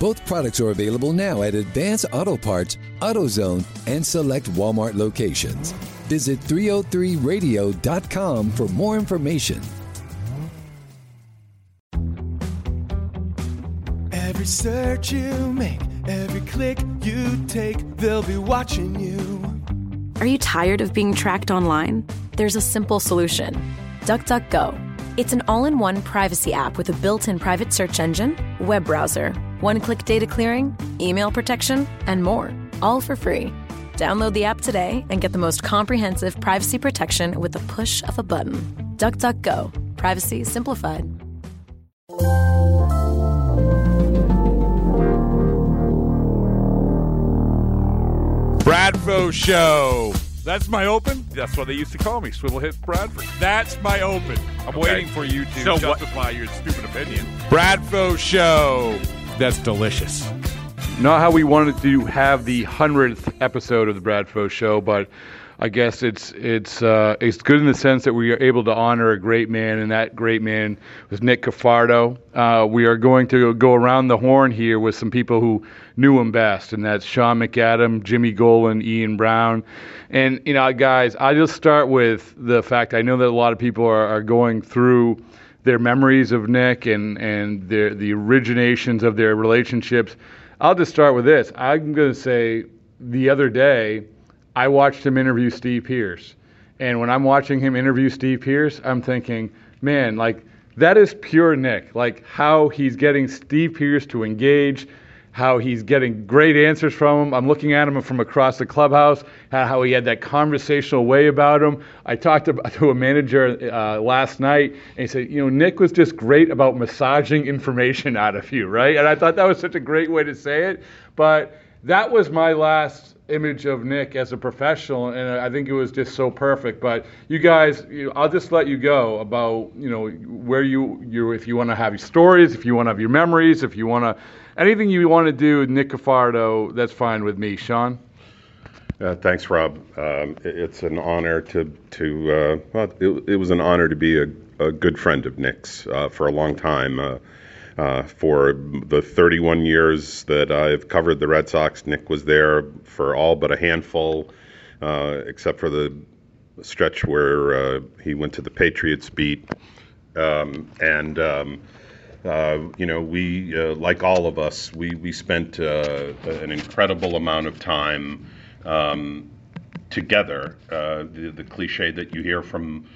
Both products are available now at Advance Auto Parts, AutoZone, and select Walmart locations. Visit 303radio.com for more information. Every search you make, every click you take, they'll be watching you. Are you tired of being tracked online? There's a simple solution DuckDuckGo. It's an all in one privacy app with a built in private search engine, web browser, one click data clearing, email protection, and more, all for free. Download the app today and get the most comprehensive privacy protection with the push of a button. DuckDuckGo. Privacy simplified. Bradfo Show. That's my open. That's what they used to call me, Swivel Hit Bradford. That's my open. I'm Okay. waiting for you to So what- justify your stupid opinion. Bradfo Show. That's delicious. Not how we wanted to have the hundredth episode of the Brad Bradfo Show, but I guess it's it's uh, it's good in the sense that we are able to honor a great man, and that great man was Nick Cafardo. Uh, we are going to go around the horn here with some people who knew him best, and that's Sean McAdam, Jimmy Golen, Ian Browne, and you know, guys, I just start with the fact I know that a lot of people are, are going through their memories of Nick and and their the originations of their relationships. I'll just start with this. I'm going to say the other day I watched him interview Steve Pearce. And when I'm watching him interview Steve Pearce, I'm thinking, man, like that is pure Nick. Like how he's getting Steve Pearce to engage, how he's getting great answers from him. I'm looking at him from across the clubhouse, how he had that conversational way about him. I talked to, to a manager uh, last night, and he said, you know, Nick was just great about massaging information out of you, right? And I thought that was such a great way to say it. But that was my last image of Nick as a professional, and I think it was just so perfect. But you guys, you I'll just let you go about you know where you you if you want to have your stories, if you want to have your memories, if you want to anything you want to do Nick Cafardo, that's fine with me, Sean. Uh, thanks, Rob. Um, it- it's an honor to to uh, well, it, it was an honor to be a, a good friend of Nick's uh, for a long time. Uh, uh, for the 31 years that I've covered the Red Sox, Nick was there for all but a handful, uh, except for the stretch where he went to the Patriots beat. Um, and um, uh, you know, we, uh, like all of us, we, we spent uh, an incredible amount of time um, together. Uh, the, the cliche that you hear from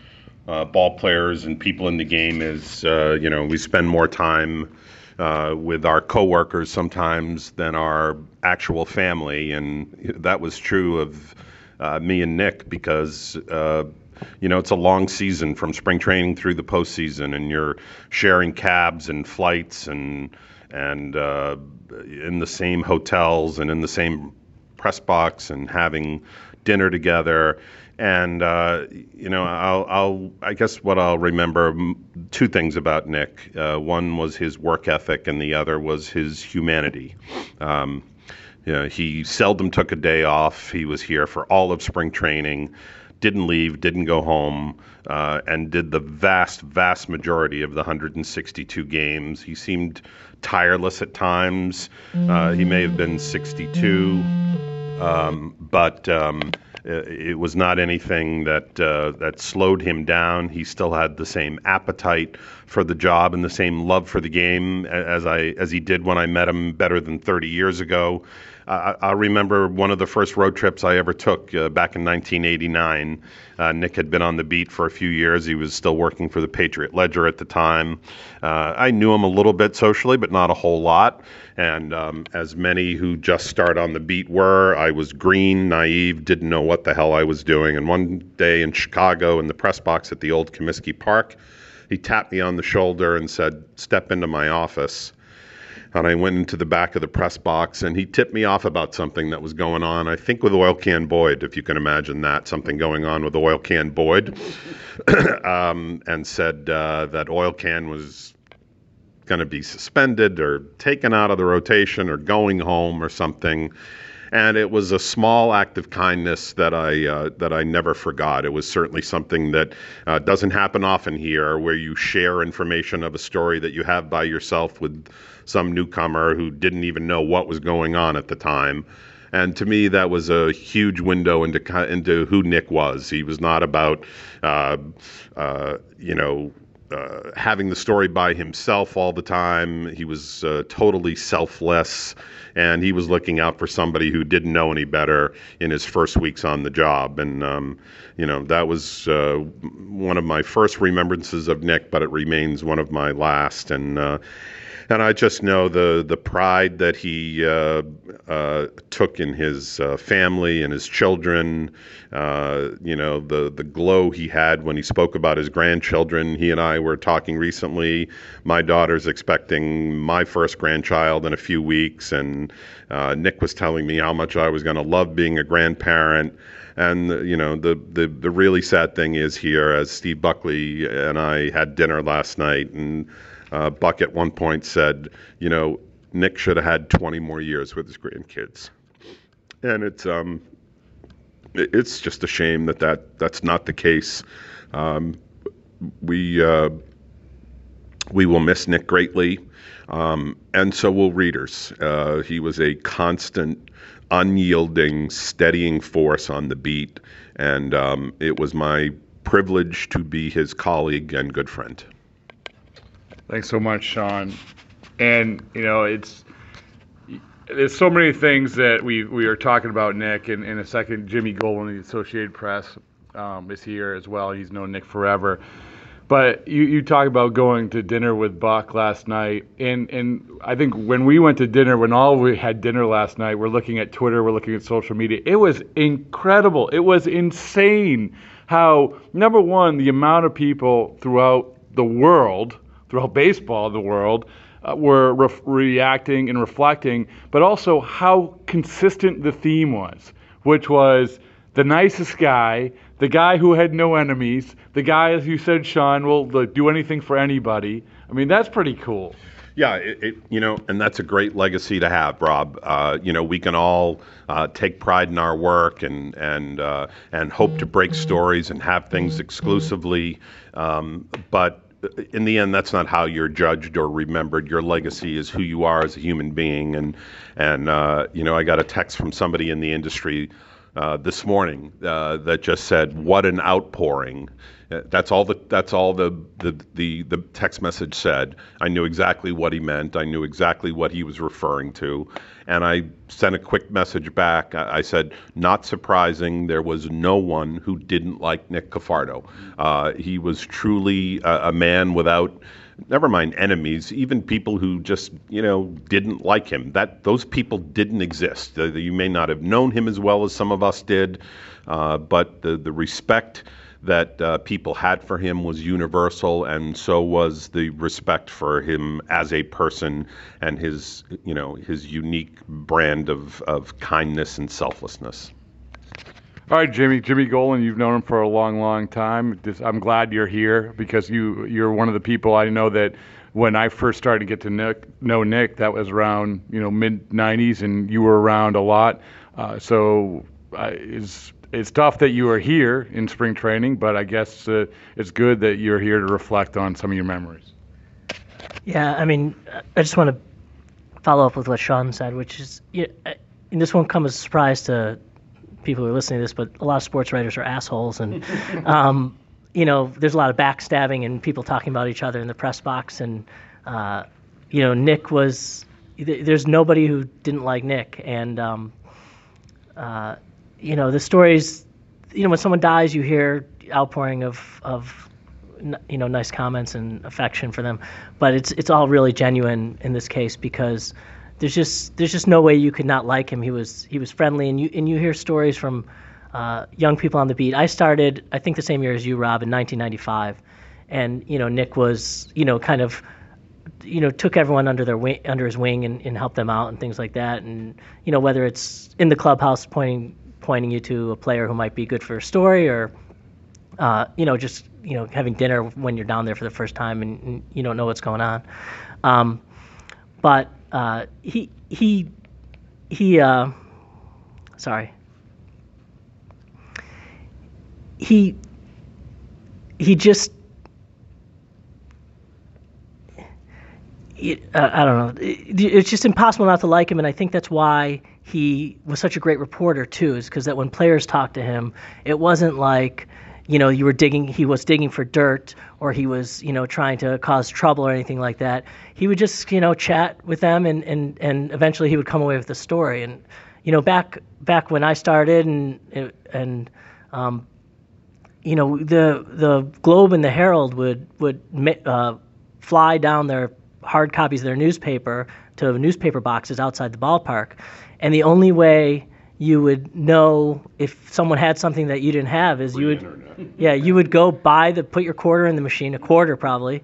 uh, ball players and people in the game is, you know, we spend more time with our coworkers sometimes than our actual family, and that was true of me and Nick because. You know, it's a long season from spring training through the postseason, and you're sharing cabs and flights and and uh, in the same hotels and in the same press box and having dinner together. And uh, you know, I'll, I'll I guess what I'll remember two things about Nick. Uh, one was his work ethic, and the other was his humanity. Um, you know, he seldom took a day off. He was here for all of spring training didn't leave, didn't go home, uh, and did the vast, vast majority of the 162 games. He seemed tireless at times. Uh, he may have been 62, um, but um, it, it was not anything that uh, that slowed him down. He still had the same appetite for the job and the same love for the game as I as he did when I met him better than 30 years ago. I, remember one of the first road trips I ever took uh, back in 1989. Uh, Nick had been on the beat for a few years. He was still working for the Patriot Ledger at the time. Uh, I knew him a little bit socially, but not a whole lot. And um, as many who just start on the beat were, I was green, naive, didn't know what the hell I was doing. And one day in Chicago, in the press box at the old Comiskey Park, he tapped me on the shoulder and said, Step into my office and I went into the back of the press box and he tipped me off about something that was going on. I think with Oil Can Boyd, if you can imagine that, something going on with Oil Can Boyd, um, and said uh, that Oil Can was going to be suspended or taken out of the rotation or going home or something. And it was a small act of kindness that I uh, that I never forgot. It was certainly something that uh, doesn't happen often here, where you share information of a story that you have by yourself with some newcomer who didn't even know what was going on at the time. And to me, that was a huge window into into who Nick was. He was not about, uh, uh, you know, uh, having the story by himself all the time. He was uh, totally selfless, and he was looking out for somebody who didn't know any better in his first weeks on the job. And um, you know that was uh, one of my first remembrances of Nick, but it remains one of my last. And uh, and I just know the the pride that he uh, uh, took in his uh, family and his children. Uh, you know the the glow he had when he spoke about his grandchildren. He and I were talking recently. My daughter's expecting my first grandchild in a few weeks, and uh, Nick was telling me how much I was going to love being a grandparent. And you know the, the the really sad thing is here, as Steve Buckley and I had dinner last night, and uh, Buck at one point said, you know, Nick should have had 20 more years with his grandkids, and it's um, it's just a shame that, that that's not the case. Um, we uh, we will miss Nick greatly, um, and so will readers. Uh, he was a constant, unyielding, steadying force on the beat, and um, it was my privilege to be his colleague and good friend. Thanks so much, Sean. And you know, it's there's so many things that we we are talking about Nick. And in a second, Jimmy Golen, the Associated Press, um, is here as well. He's known Nick forever. But you, you talk about going to dinner with Buck last night, and and I think when we went to dinner, when all we had dinner last night, we're looking at Twitter, we're looking at social media. It was incredible. It was insane how number one, the amount of people throughout the world throughout baseball, the world, uh, were re- reacting and reflecting, but also how consistent the theme was, which was the nicest guy, the guy who had no enemies, the guy, as you said, Sean, will do anything for anybody. I mean, that's pretty cool. Yeah, it, it, you know, and that's a great legacy to have, Rob. Uh, you know, we can all uh, take pride in our work and and uh, and hope to break stories and have things exclusively, um, but in the end, that's not how you're judged or remembered. Your legacy is who you are as a human being. And and uh, you know, I got a text from somebody in the industry uh, this morning uh, that just said, "What an outpouring." That's all the that's all the, the the the text message said. I knew exactly what he meant. I knew exactly what he was referring to, and I sent a quick message back. I said, "Not surprising. There was no one who didn't like Nick Cafardo. Uh, he was truly a, a man without." Never mind enemies, even people who just you know didn't like him. That those people didn't exist. Uh, you may not have known him as well as some of us did, uh, but the the respect that uh, people had for him was universal, and so was the respect for him as a person and his, you know, his unique brand of, of kindness and selflessness. All right, Jimmy. Jimmy Golen, you've known him for a long, long time. I'm glad you're here because you you're one of the people I know that when I first started to get to Nick, know Nick, that was around you know mid '90s, and you were around a lot. Uh, so uh, is it's tough that you are here in spring training, but I guess uh, it's good that you're here to reflect on some of your memories. Yeah, I mean, I just want to follow up with what Sean said, which is, you know, and this won't come as a surprise to people who are listening to this, but a lot of sports writers are assholes, and um, you know, there's a lot of backstabbing and people talking about each other in the press box. And, uh, you know, Nick was, there's nobody who didn't like Nick. And, um, uh, you know, the stories, you know, when someone dies, you hear outpouring of, of, you know, nice comments and affection for them. But it's, it's all really genuine in this case because there's just, there's just no way you could not like him. He was, he was friendly. And you, and you hear stories from, uh, young people on the beat. I started, I think, the same year as you, Rob, in 1995, and you know, Nick was, you know, kind of, you know, took everyone under their wing, under his wing, and, and helped them out and things like that. And you know, whether it's in the clubhouse pointing pointing you to a player who might be good for a story, or uh, you know, just you know, having dinner when you're down there for the first time and, and you don't know what's going on. Um, but uh, he he he. Uh, sorry he he just it, uh, I don't know. It, it's just impossible not to like him, and I think that's why he was such a great reporter too. Is because that when players talked to him, it wasn't like you know you were digging. He was digging for dirt, or he was you know trying to cause trouble or anything like that. He would just you know chat with them, and and and eventually he would come away with a story. And you know back back when I started, and and um, you know, the the Globe and the Herald would would uh, fly down their hard copies of their newspaper to newspaper boxes outside the ballpark, and the only way you would know if someone had something that you didn't have is Free you would internet. yeah you would go buy the put your quarter in the machine a quarter probably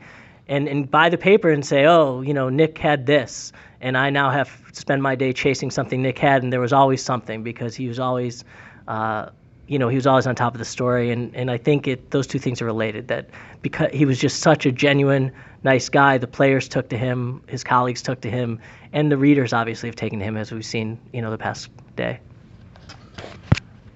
and and buy the paper and say oh you know Nick had this and I now have to spend my day chasing something Nick had and there was always something because he was always uh, you know, he was always on top of the story, and, and I think it those two things are related. That because he was just such a genuine, nice guy, the players took to him, his colleagues took to him, and the readers obviously have taken to him as we've seen, you know, the past day.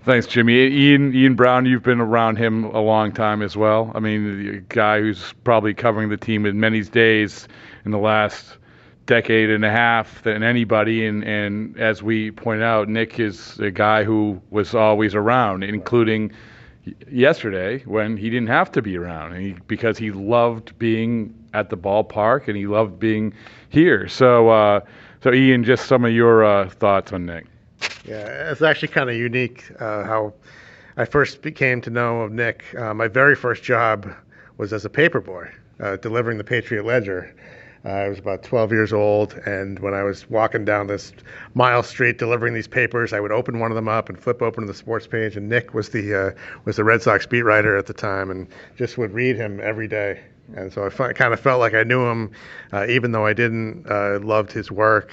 Thanks, Jimmy. Ian Ian Browne, you've been around him a long time as well. I mean, a guy who's probably covering the team in many days in the last decade and a half than anybody. And, and as we point out, Nick is a guy who was always around, including yesterday when he didn't have to be around he, because he loved being at the ballpark and he loved being here. So, uh, so Ian, just some of your uh, thoughts on Nick. Yeah, it's actually kind of unique uh, how I first came to know of Nick. Uh, my very first job was as a paper boy, uh, delivering the Patriot Ledger. Uh, I was about 12 years old, and when I was walking down this mile street delivering these papers, I would open one of them up and flip open the sports page. And Nick was the uh, was the Red Sox beat writer at the time, and just would read him every day. And so I kind of felt like I knew him, uh, even though I didn't. Uh, loved his work,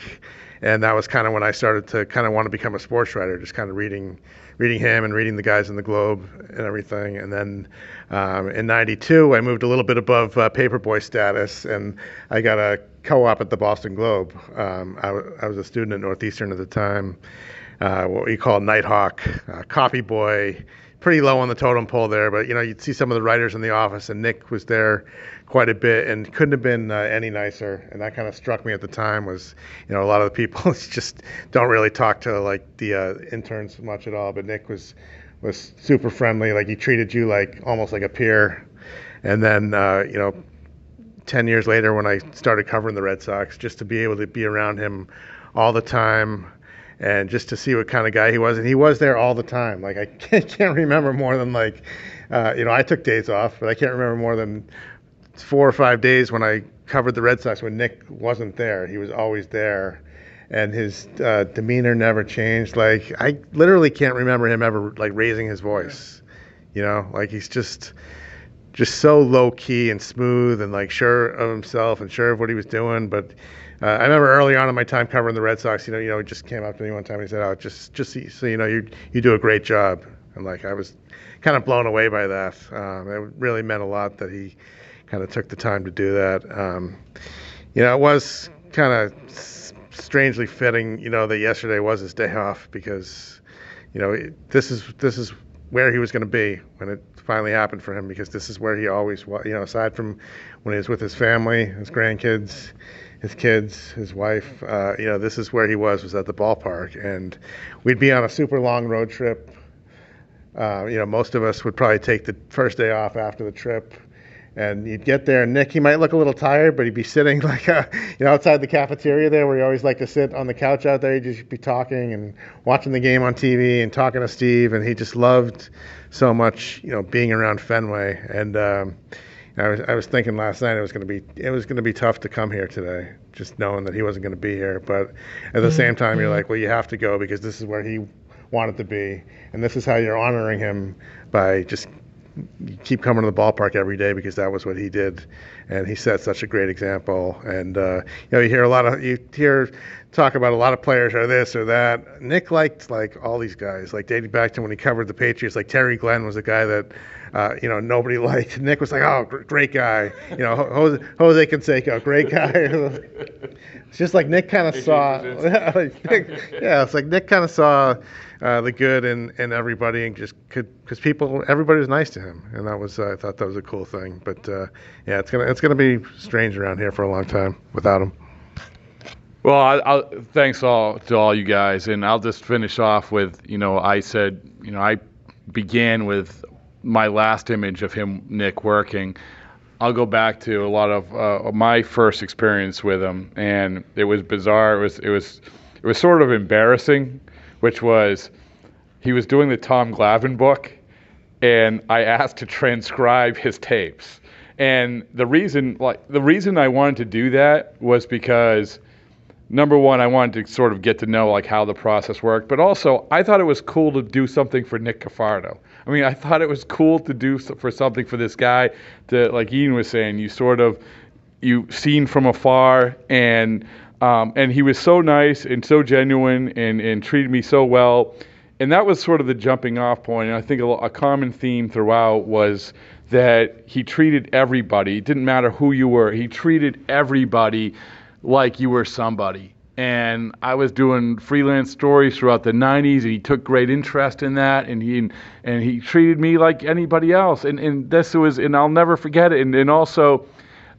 and that was kind of when I started to kind of want to become a sports writer, just kind of reading reading him and reading the guys in the Globe and everything. And then um, in '92, I moved a little bit above uh, paperboy status, and I got a co-op at the Boston Globe. Um, I, w- I was a student at Northeastern at the time, uh, what we call Nighthawk, uh, coffee boy, pretty low on the totem pole there. But you know, you'd see some of the writers in the office, and Nick was there quite a bit, and couldn't have been uh, any nicer. And that kind of struck me at the time. Was you know, a lot of the people just don't really talk to like the uh, interns much at all, but Nick was was super friendly. Like he treated you like almost like a peer. And then uh, you know, ten years later when I started covering the Red Sox, just to be able to be around him all the time and just to see what kind of guy he was. And he was there all the time. Like I can't, remember more than like, uh, you know, I took days off, but I can't remember more than four or five days when I covered the Red Sox when Nick wasn't there. He was always there and his uh, demeanor never changed. Like I literally can't remember him ever like raising his voice. You know, like he's just just so low key and smooth and like sure of himself and sure of what he was doing. But uh, I remember early on in my time covering the Red Sox, you know, you know, he just came up to me one time and he said, "Oh, just just so, so you know, you you do a great job." And like I was kind of blown away by that. Um, it really meant a lot that he kind of took the time to do that. Um, you know, it was kind of strangely fitting, you know, that yesterday was his day off because, you know, this is this is where he was going to be when it finally happened for him because this is where he always was. You know, aside from when he was with his family, his grandkids, his kids, his wife, uh, you know, this is where he was was at the ballpark, and we'd be on a super long road trip Uh, you know, most of us would probably take the first day off after the trip, and you'd get there. And Nick, he might look a little tired, but he'd be sitting like, uh, you know, outside the cafeteria there, where he always like to sit on the couch out there. He'd just be talking and watching the game on TV and talking to Steve, and he just loved so much, you know, being around Fenway. And um, I was I was thinking last night it was going to be it was going to be tough to come here today, just knowing that he wasn't going to be here. But at the same time, you're like, well, you have to go because this is where he wanted to be, and this is how you're honoring him by just keep coming to the ballpark every day because that was what he did, and he set such a great example. And uh, you know, you hear a lot of you hear talk about a lot of players are this or that. Nick liked like all these guys, like dating back to when he covered the Patriots. Like Terry Glenn was a guy that uh, you know nobody liked. Nick was like, oh, great guy. You know, Jose, Jose Canseco, great guy. it's just like Nick kind of saw. yeah, it's like Nick kind of saw uh, the good in, in everybody and just could because people everybody was nice to him and that was uh, I thought that was a cool thing. But uh, yeah, it's gonna it's gonna be strange around here for a long time without him. Well, I, I'll, thanks all to all you guys, and I'll just finish off with you know I said you know I began with my last image of him Nick working. I'll go back to a lot of uh, my first experience with him, and it was bizarre. It was it was it was sort of embarrassing, which was he was doing the Tom Glavine book, and I asked to transcribe his tapes. And the reason like the reason I wanted to do that was because number one, I wanted to sort of get to know like how the process worked, but also I thought it was cool to do something for Nick Cafardo. I mean, I thought it was cool to do for something for this guy. To like Ian was saying, you sort of you seen from afar, and um, and he was so nice and so genuine and and treated me so well, and that was sort of the jumping off point. And I think a, a common theme throughout was that he treated everybody. It didn't matter who you were. He treated everybody like you were somebody. And I was doing freelance stories throughout the 90s, and he took great interest in that, and he and he treated me like anybody else. And and this was, and I'll never forget it. And and also,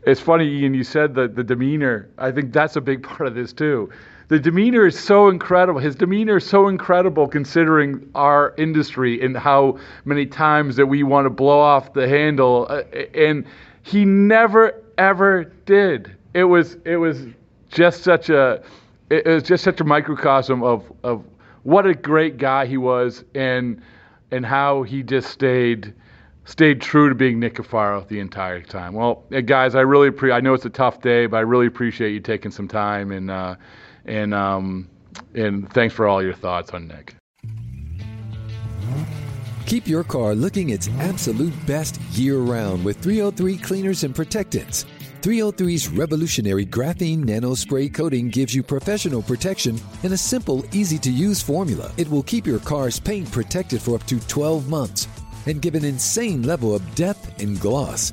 it's funny, Ian, you said that the demeanor. I think that's a big part of this too. The demeanor is so incredible. His demeanor is so incredible considering our industry and how many times that we want to blow off the handle. Uh, and he never ever did. It was it was just such a it was just such a microcosm of of what a great guy he was and and how he just stayed stayed true to being Nick Cafardo the entire time. Well, guys, I really pre- I know it's a tough day, but I really appreciate you taking some time and uh, and um, and thanks for all your thoughts on Nick. Keep your car looking its absolute best year round with 303 cleaners and protectants. 303's revolutionary graphene nano spray coating gives you professional protection in a simple, easy to use formula. It will keep your car's paint protected for up to 12 months and give an insane level of depth and gloss.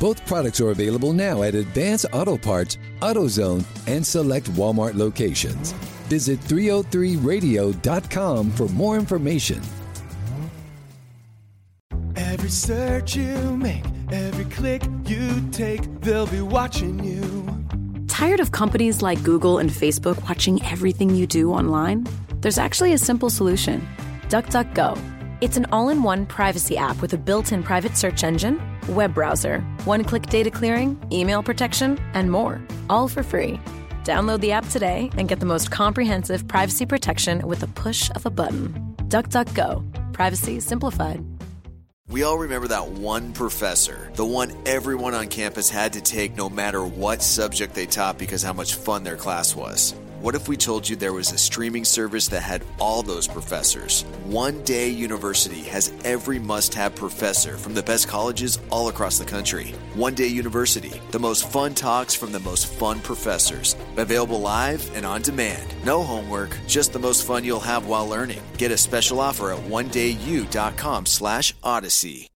Both products are available now at Advance Auto Parts, AutoZone, and select Walmart locations. Visit 303radio.com for more information. Every search you make, every click you take, they'll be watching you. Tired of companies like Google and Facebook watching everything you do online? There's actually a simple solution DuckDuckGo. It's an all in one privacy app with a built in private search engine, web browser, one click data clearing, email protection, and more, all for free. Download the app today and get the most comprehensive privacy protection with the push of a button. DuckDuckGo. Privacy simplified. We all remember that one professor, the one everyone on campus had to take no matter what subject they taught because how much fun their class was. What if we told you there was a streaming service that had all those professors? One Day University has every must have professor from the best colleges all across the country. One Day University, the most fun talks from the most fun professors. Available live and on demand. No homework, just the most fun you'll have while learning. Get a special offer at onedayu.com slash odyssey.